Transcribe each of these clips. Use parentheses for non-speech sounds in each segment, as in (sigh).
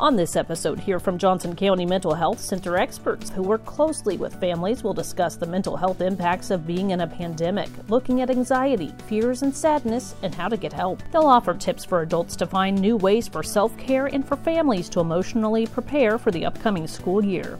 On this episode, hear from Johnson County Mental Health Center experts who work closely with families. We'll discuss the mental health impacts of being in a pandemic, looking at anxiety, fears, and sadness, and how to get help. They'll offer tips for adults to find new ways for self care and for families to emotionally prepare for the upcoming school year.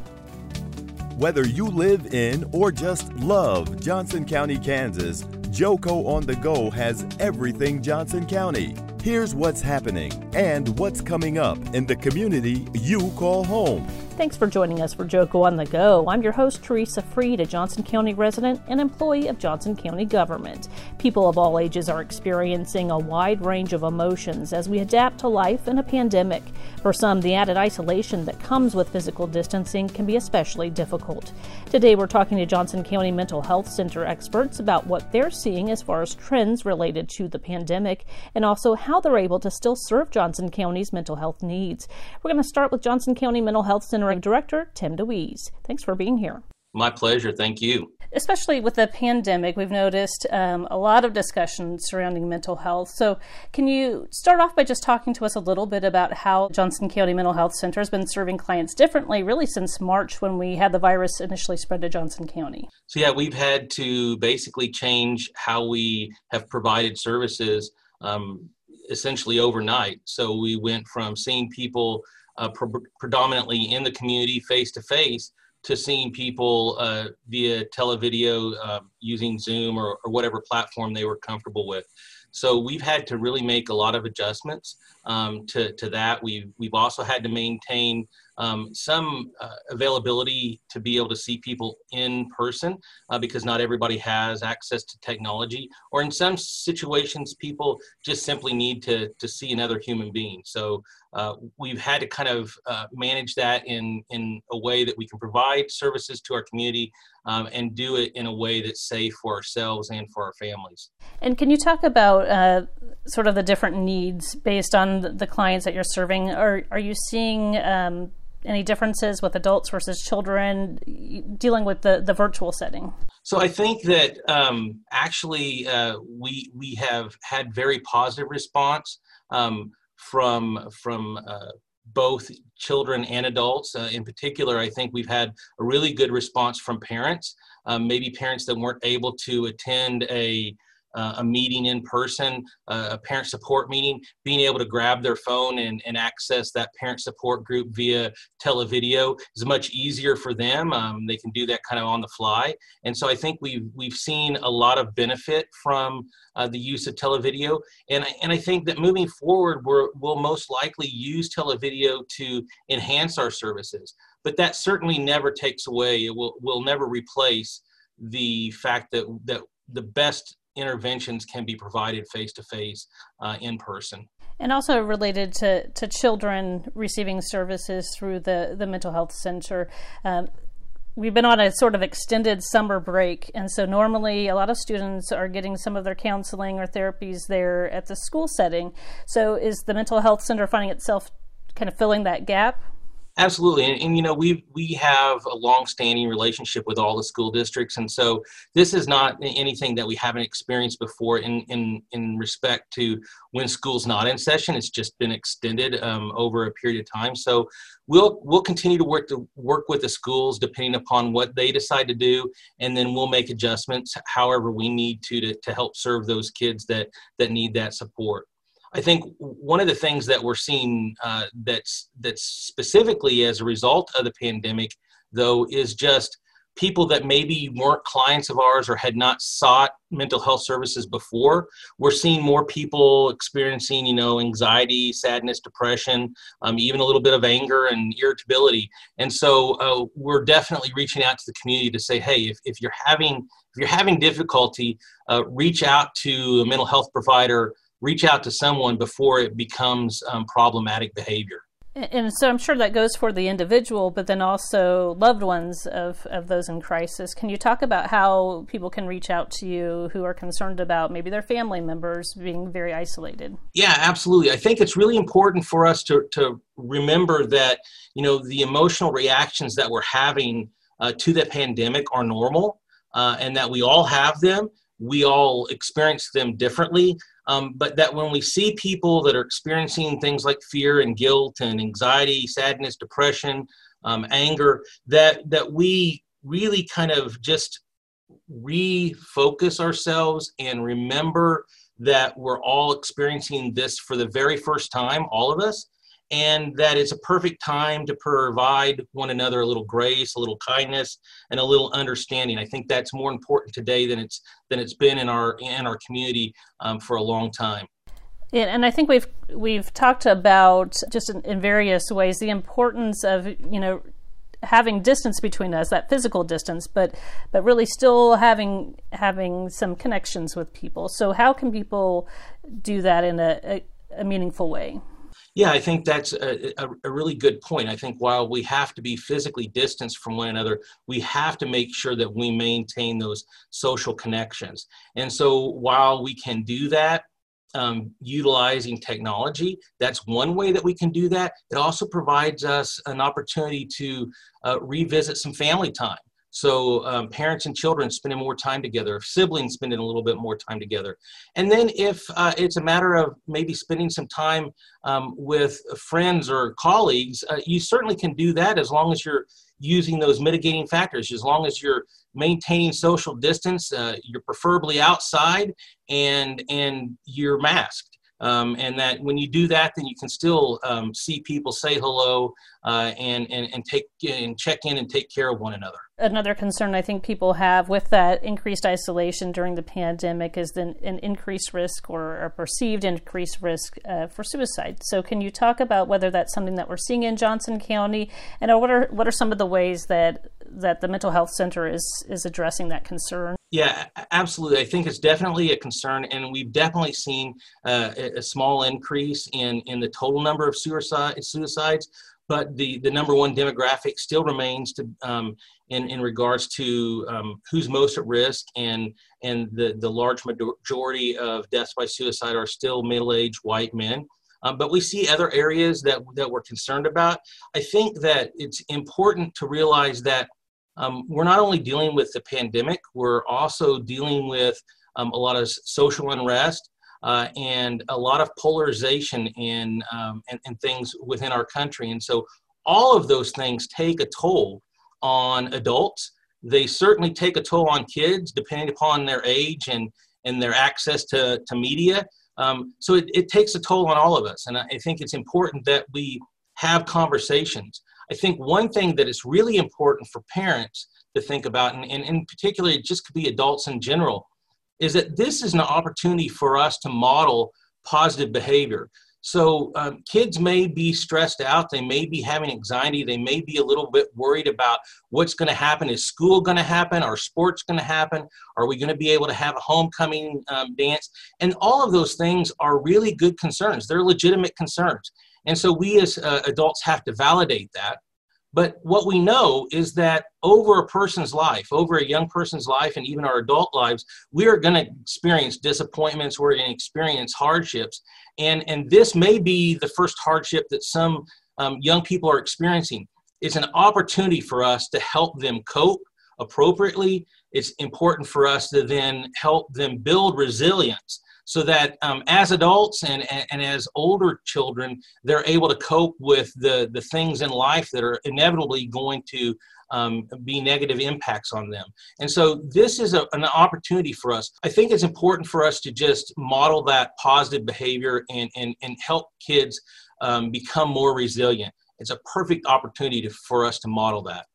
Whether you live in or just love Johnson County, Kansas, Joco on the Go has everything Johnson County. Here's what's happening and what's coming up in the community you call home. Thanks for joining us for Joco on the Go. I'm your host, Theresa Freed, a Johnson County resident and employee of Johnson County government. People of all ages are experiencing a wide range of emotions as we adapt to life in a pandemic. For some, the added isolation that comes with physical distancing can be especially difficult. Today, we're talking to Johnson County Mental Health Center experts about what they're seeing as far as trends related to the pandemic and also how they're able to still serve Johnson County's mental health needs. We're going to start with Johnson County Mental Health Center Director Tim DeWeese. Thanks for being here. My pleasure. Thank you. Especially with the pandemic, we've noticed um, a lot of discussion surrounding mental health. So, can you start off by just talking to us a little bit about how Johnson County Mental Health Center has been serving clients differently, really, since March when we had the virus initially spread to Johnson County? So, yeah, we've had to basically change how we have provided services um, essentially overnight. So, we went from seeing people uh, pre- predominantly in the community face to face to seeing people uh, via televideo uh, using Zoom or, or, whatever platform they were comfortable with. So we've had to really make a lot of adjustments um, to, to that. We've, we've also had to maintain um, some uh, availability to be able to see people in person uh, because not everybody has access to technology, or in some situations, people just simply need to, to see another human being. So uh, we've had to kind of uh, manage that in, in a way that we can provide services to our community um, and do it in a way that's safe for ourselves and for our families. And can you talk about uh, sort of the different needs based on the clients that you're serving? Are, are you seeing um, any differences with adults versus children dealing with the, the virtual setting? So I think that um, actually uh, we we have had very positive response um, from from uh, both children and adults. Uh, in particular, I think we've had a really good response from parents. Um, maybe parents that weren't able to attend a uh, a meeting in person, uh, a parent support meeting, being able to grab their phone and, and access that parent support group via televideo is much easier for them. Um, they can do that kind of on the fly. And so I think we've, we've seen a lot of benefit from uh, the use of televideo. And, and I think that moving forward, we're, we'll most likely use televideo to enhance our services. But that certainly never takes away, it will, will never replace the fact that, that the best interventions can be provided face to face in person. And also related to, to children receiving services through the, the mental health center. Um, we've been on a sort of extended summer break, and so normally a lot of students are getting some of their counseling or therapies there at the school setting. So is the mental health center finding itself kind of filling that gap? Absolutely, and, and, you know we we have a long-standing relationship with all the school districts, and so this is not anything that we haven't experienced before. In in in respect to when school's not in session, it's just been extended um, over a period of time. So we'll we'll continue to work to work with the schools depending upon what they decide to do, and then we'll make adjustments however we need to to, to help serve those kids that that need that support. I think one of the things that we're seeing uh, that's that's specifically as a result of the pandemic, though, is just people that maybe weren't clients of ours or had not sought mental health services before. We're seeing more people experiencing, you know, anxiety, sadness, depression, um, even a little bit of anger and irritability. And so uh, we're definitely reaching out to the community to say, hey, if, if you're having if you're having difficulty, uh, reach out to a mental health provider reach out to someone before it becomes um, problematic behavior. And so I'm sure that goes for the individual, but then also loved ones of, of those in crisis. Can you talk about how people can reach out to you who are concerned about maybe their family members being very isolated? Yeah, absolutely. I think it's really important for us to, to remember that, you know, the emotional reactions that we're having uh, to the pandemic are normal uh, and that we all have them we all experience them differently. Um, but that when we see people that are experiencing things like fear and guilt and anxiety, sadness, depression, um, anger, that that we really kind of just refocus ourselves and remember that we're all experiencing this for the very first time, all of us, and that it's a perfect time to provide one another a little grace, a little kindness, and a little understanding. I think that's more important today than it's than it's been in our in our community um, for a long time. Yeah, and I think we've we've talked about just in, in various ways the importance of you know having distance between us, that physical distance, but but really still having having some connections with people. So how can people do that in a, a, a meaningful way? Yeah, I think that's a, a, a, really good point. I think while we have to be physically distanced from one another, we have to make sure that we maintain those social connections. And so while we can do that, um, utilizing technology, that's one way that we can do that. It also provides us an opportunity to uh, revisit some family time. So um, parents and children spending more time together, siblings spending a little bit more time together. And then if uh, it's a matter of maybe spending some time um, with friends or colleagues, uh, you certainly can do that as long as you're using those mitigating factors, as long as you're maintaining social distance, uh, you're preferably outside and, and you're masked. Um, and that when you do that, then you can still um, see people say hello uh, and, and, and take and check in and take care of one another another concern I think people have with that increased isolation during the pandemic is then an increased risk or a perceived increased risk uh, for suicide. So, can you talk about whether that's something that we're seeing in Johnson County, and what are what are some of the ways that that the mental health center is is addressing that concern? Yeah, absolutely. I think it's definitely a concern, and we've definitely seen uh, a small increase in in the total number of suicide suicides but the, the number one demographic still remains to um, in, in regards to um, who's most at risk and and the, the large majority of deaths by suicide are still middle-aged white men um, but we see other areas that, that we're concerned about i think that it's important to realize that um, we're not only dealing with the pandemic we're also dealing with um, a lot of social unrest uh, and a lot of polarization in um, and, and things within our country. And so all of those things take a toll on adults. They certainly take a toll on kids, depending upon their age and, and their access to, to media. Um, so it, it takes a toll on all of us. And I think it's important that we have conversations. I think one thing that is really important for parents to think about, and, and in particular, it just could be adults in general, is that this is an opportunity for us to model positive behavior. So um, kids may be stressed out. They may be having anxiety. They may be a little bit worried about what's going to happen. Is school going to happen? Are sports going to happen? Are we going to be able to have a homecoming um, dance? And all of those things are really good concerns. They're legitimate concerns. And so we as uh, adults have to validate that. But what we know is that over a person's life, over a young person's life, and even our adult lives, we are going to experience disappointments, we're going to experience hardships. And, and this may be the first hardship that some um, young people are experiencing. It's an opportunity for us to help them cope appropriately. It's important for us to then help them build resilience so that um, as adults and, and, as older children, they're able to cope with the, the things in life that are inevitably going to um, be negative impacts on them. And so this is a, an opportunity for us. I think it's important for us to just model that positive behavior and, and, and help kids um, become more resilient. It's a perfect opportunity to, for us to model that.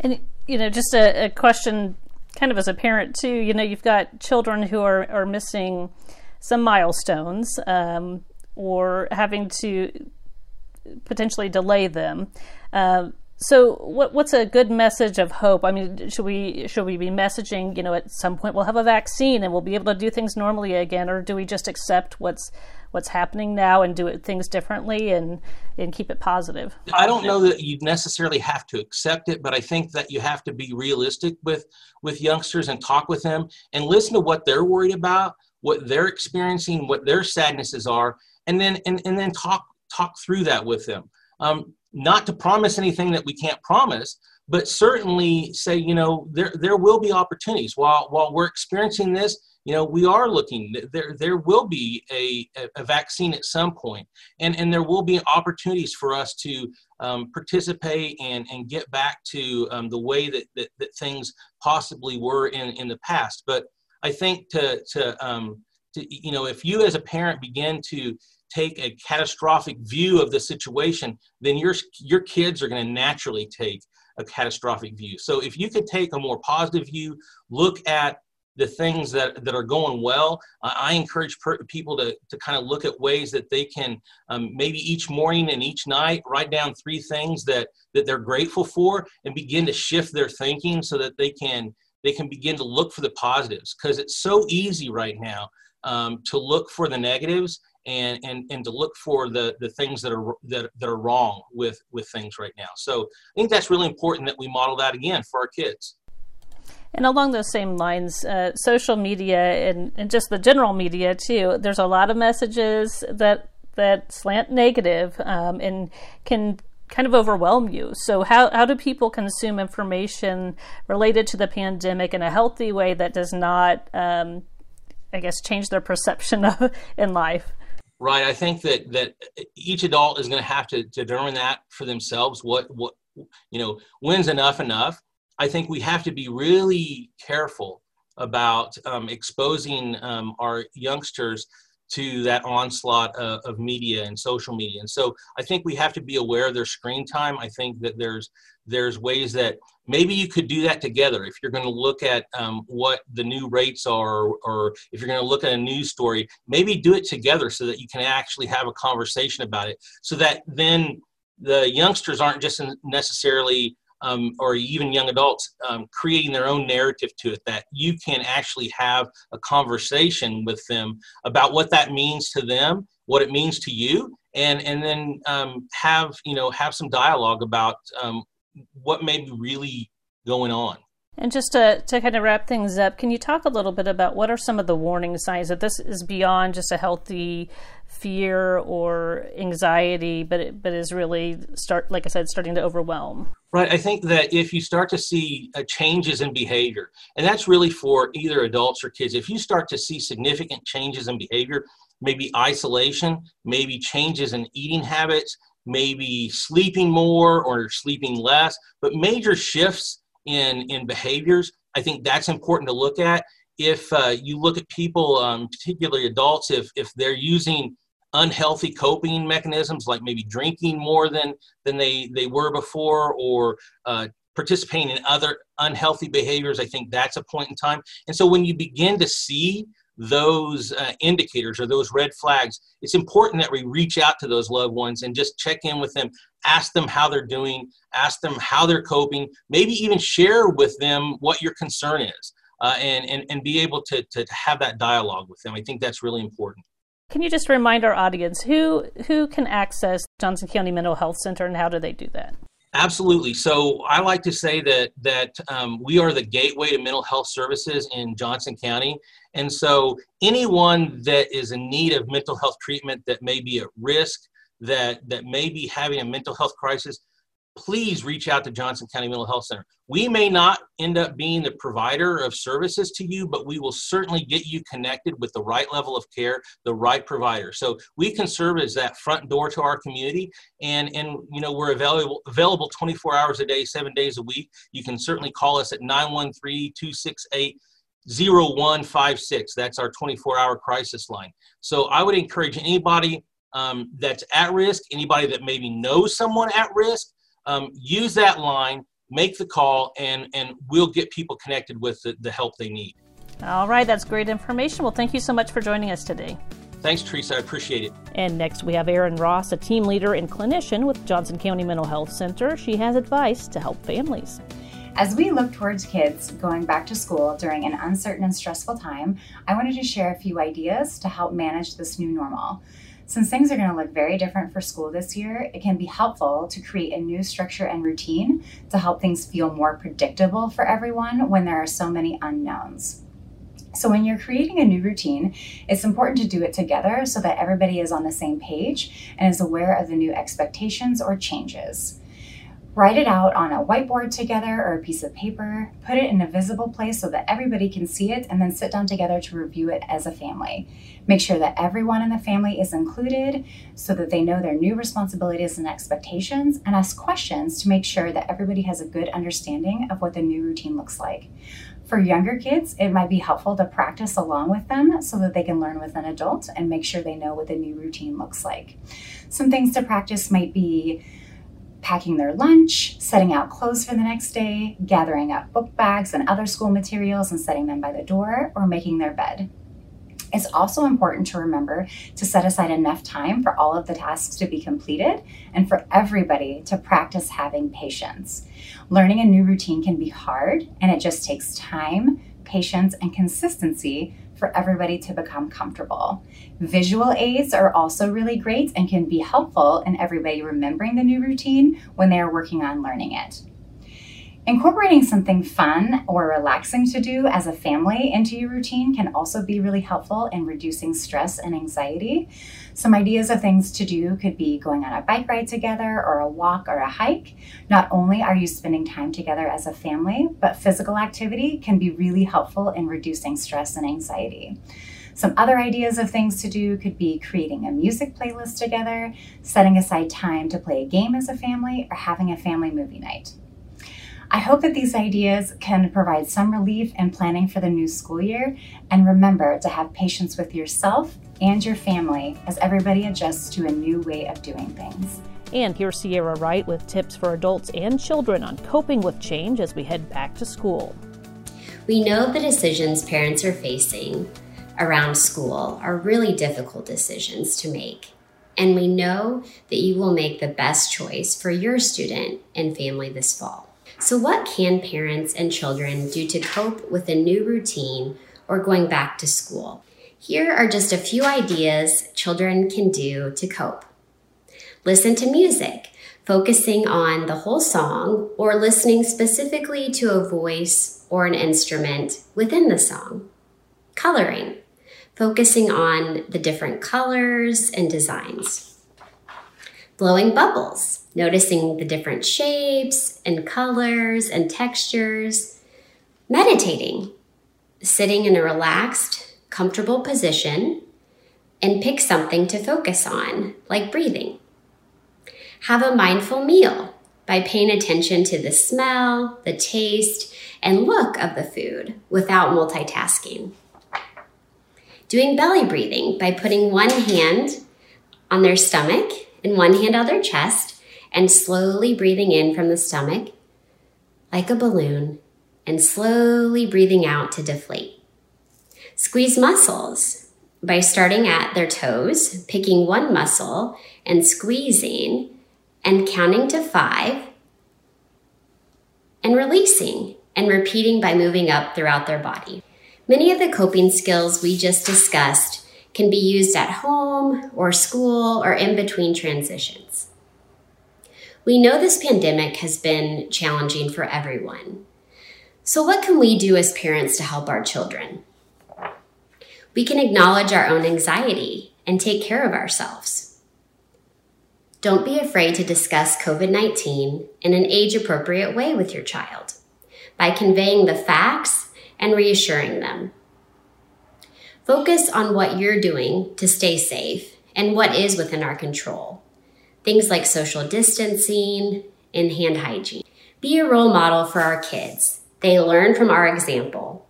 And, you know, just a, a question kind of as a parent too, you know, you've got children who are, are missing some milestones um, or having to potentially delay them. Uh, so, what, what's a good message of hope? I mean, should we should we be messaging? You know, at some point we'll have a vaccine and we'll be able to do things normally again, or do we just accept what's what's happening now and do it, things differently and and keep it positive? I don't know that you necessarily have to accept it, but I think that you have to be realistic with with youngsters and talk with them and listen to what they're worried about, what they're experiencing, what their sadnesses are, and then and, and then talk talk through that with them. Um, not to promise anything that we can't promise, but certainly say, you know, there there will be opportunities while while we're experiencing this. you know, we are looking. There, there will be a, a vaccine at some point, and and there will be opportunities for us to um, participate and and get back to um, the way that, that that things possibly were in in the past. But I think to to um, to, you know, if you as a parent begin to take a catastrophic view of the situation, then your your kids are going to naturally take a catastrophic view. So if you could take a more positive view, look at the things that, that are going well. I encourage per- people to, to kind of look at ways that they can um, maybe each morning and each night write down three things that, that they're grateful for and begin to shift their thinking so that they can they can begin to look for the positives because it's so easy right now um, to look for the negatives and, and, and to look for the, the things that are, that, that are wrong with, with things right now. So I think that's really important that we model that again for our kids. And along those same lines, uh, social media and, and just the general media too. There's a lot of messages that that slant negative, um, and can kind of overwhelm you. So how how do people consume information related to the pandemic in a healthy way that does not, um, I guess, change their perception of (laughs) in life? Right. I think that that each adult is going to have to determine that for themselves. What what you know, when's enough enough? I think we have to be really careful about um, exposing um, our youngsters to that onslaught of, of, media and social media. And so I think we have to be aware of their screen time. I think that there's there's ways that maybe you could do that together if you're going to look at um, what the new rates are or if you're going to look at a news story maybe do it together so that you can actually have a conversation about it so that then the youngsters aren't just necessarily um, or even young adults um, creating their own narrative to it that you can actually have a conversation with them about what that means to them what it means to you and and then um, have you know have some dialogue about um, what may be really going on. And just to, to kind of wrap things up, can you talk a little bit about what are some of the warning signs that this is beyond just a healthy fear or anxiety, but it, but is really start like I said, starting to overwhelm? Right. I think that if you start to see uh, changes in behavior, and that's really for either adults or kids, if you start to see significant changes in behavior, maybe isolation, maybe changes in eating habits, maybe sleeping more or sleeping less, but major shifts in, in behaviors, I think that's important to look at. If uh, you look at people, um, particularly adults, if, if they're using unhealthy coping mechanisms like maybe drinking more than, than they, they were before or uh, participating in other unhealthy behaviors, I think that's a point in time. And so when you begin to see those uh, indicators or those red flags, it's important that we reach out to those loved ones and just check in with them, ask them how they're doing, ask them how they're coping, maybe even share with them what your concern is, uh, and, and, and be able to, to have that dialogue with them. I think that's really important. Can you just remind our audience who who can access Johnson County Mental Health Center and how do they do that? Absolutely. So I like to say that that um, we are the gateway to mental health services in Johnson County, and so anyone that is in need of mental health treatment that may be at risk, that that may be having a mental health crisis, please reach out to Johnson County Mental Health Center. We may not end up being the provider of services to you, but we will certainly get you connected with the right level of care, the right provider. So we can serve as that front door to our community, and and you know we're available available 24 hours a day, seven days a week. You can certainly call us at 913-268. 0156 that's our 24 hour crisis line so i would encourage anybody um, that's at risk anybody that maybe knows someone at risk um, use that line, make the call, and, and we'll get people connected with the, the help they need. All right, that's great information. Well, thank you so much for joining us today. Thanks, Theresa. I appreciate it. And next, we have Erin Ross, a team leader and clinician with Johnson County Mental Health Center. She has advice to help families. As we look towards kids going back to school during an uncertain and stressful time, I wanted to share a few ideas to help manage this new normal. Since things are going to look very different for school this year, it can be helpful to create a new structure and routine to help things feel more predictable for everyone when there are so many unknowns. So, when you're creating a new routine, it's important to do it together so that everybody is on the same page and is aware of the new expectations or changes. Write it out on a whiteboard together or a piece of paper. Put it in a visible place so that everybody can see it, and then sit down together to review it as a family. Make sure that everyone in the family is included so that they know their new responsibilities and expectations, and ask questions to make sure that everybody has a good understanding of what the new routine looks like. For younger kids, it might be helpful to practice along with them so that they can learn with an adult and make sure they know what the new routine looks like. Some things to practice might be packing their lunch, setting out clothes for the next day, gathering up book bags and other school materials and setting them by the door, or making their bed. It's also important to remember to set aside enough time for all of the tasks to be completed and for everybody to practice having patience. Learning a new routine can be hard, and it just takes time, patience, and consistency for everybody to become comfortable. Visual aids are also really great and can be helpful in everybody remembering the new routine when they are working on learning it. Incorporating something fun or relaxing to do as a family into your routine can also be really helpful in reducing stress and anxiety. Some ideas of things to do could be going on a bike ride together or a walk or a hike. Not only are you spending time together as a family, but physical activity can be really helpful in reducing stress and anxiety. Some other ideas of things to do could be creating a music playlist together, setting aside time to play a game as a family, or having a family movie night. I hope that these ideas can provide some relief in planning for the new school year. And remember to have patience with yourself and your family as everybody adjusts to a new way of doing things. And here's Sierra Wright with tips for adults and children on coping with change as we head back to school. We know the decisions parents are facing around school are really difficult decisions to make. And we know that you will make the best choice for your student and family this fall. So, what can parents and children do to cope with a new routine or going back to school? Here are just a few ideas children can do to cope. Listen to music, focusing on the whole song or listening specifically to a voice or an instrument within the song. Coloring, focusing on the different colors and designs. Blowing bubbles, noticing the different shapes and colors and textures. Meditating, sitting in a relaxed, comfortable position, and pick something to focus on, like breathing. Have a mindful meal by paying attention to the smell, the taste, and look of the food without multitasking. Doing belly breathing by putting one hand on their stomach and one hand on their chest and slowly breathing in from the stomach like a balloon and slowly breathing out to deflate. Squeeze muscles by starting at their toes, picking one muscle and squeezing and counting to five and releasing and repeating by moving up throughout their body. Many of the coping skills we just discussed can be used at home or school or in between transitions. We know this pandemic has been challenging for everyone. So, what can we do as parents to help our children? We can acknowledge our own anxiety and take care of ourselves. Don't be afraid to discuss COVID 19 in an age appropriate way with your child by conveying the facts and reassuring them. Focus on what you're doing to stay safe and what is within our control things like social distancing and hand hygiene. Be a role model for our kids. They learn from our example.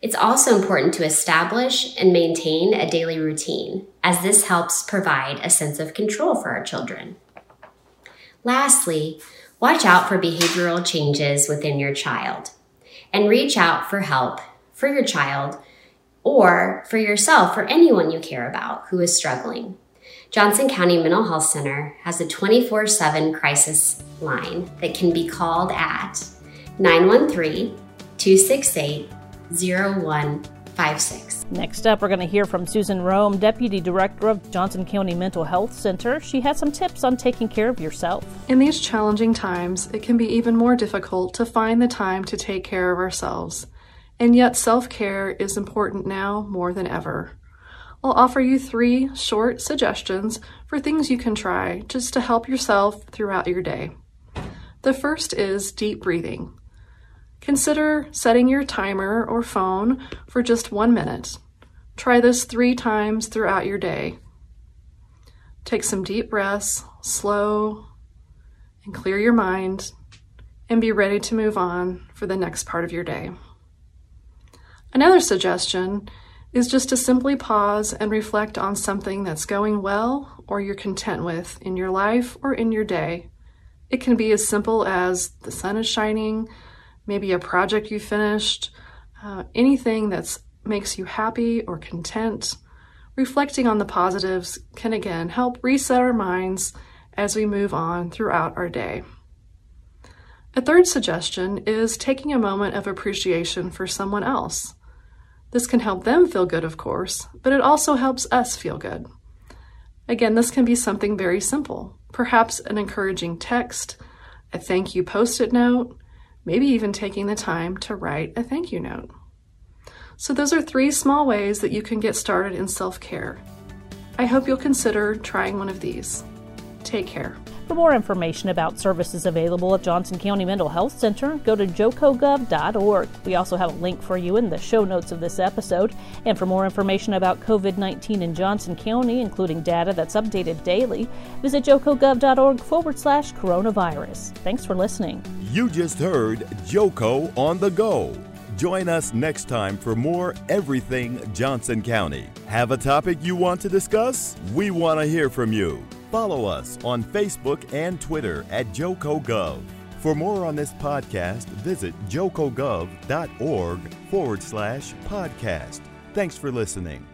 It's also important to establish and maintain a daily routine, as this helps provide a sense of control for our children. Lastly, watch out for behavioral changes within your child and reach out for help for your child or for yourself or anyone you care about who is struggling. Johnson County Mental Health Center has a 24 7 crisis line that can be called at 913 268 0156. Next up, we're going to hear from Susan Rome, Deputy Director of Johnson County Mental Health Center. She has some tips on taking care of yourself. In these challenging times, it can be even more difficult to find the time to take care of ourselves. And yet, self care is important now more than ever. I'll offer you three short suggestions for things you can try just to help yourself throughout your day. The first is deep breathing. Consider setting your timer or phone for just one minute. Try this three times throughout your day. Take some deep breaths, slow, and clear your mind, and be ready to move on for the next part of your day. Another suggestion is just to simply pause and reflect on something that's going well or you're content with in your life or in your day. It can be as simple as the sun is shining, maybe a project you finished, uh, anything that makes you happy or content. Reflecting on the positives can again help reset our minds as we move on throughout our day. A third suggestion is taking a moment of appreciation for someone else. This can help them feel good, of course, but it also helps us feel good. Again, this can be something very simple, perhaps an encouraging text, a thank you post it note, maybe even taking the time to write a thank you note. So, those are three small ways that you can get started in self care. I hope you'll consider trying one of these. Take care. For more information about services available at Johnson County Mental Health Center, go to jocogov.org. We also have a link for you in the show notes of this episode. And for more information about COVID 19 in Johnson County, including data that's updated daily, visit jocogov.org forward slash coronavirus. Thanks for listening. You just heard Joco on the Go. Join us next time for more Everything Johnson County. Have a topic you want to discuss? We want to hear from you. Follow us on Facebook and Twitter at JocoGov. For more on this podcast, visit jocogov.org forward slash podcast. Thanks for listening.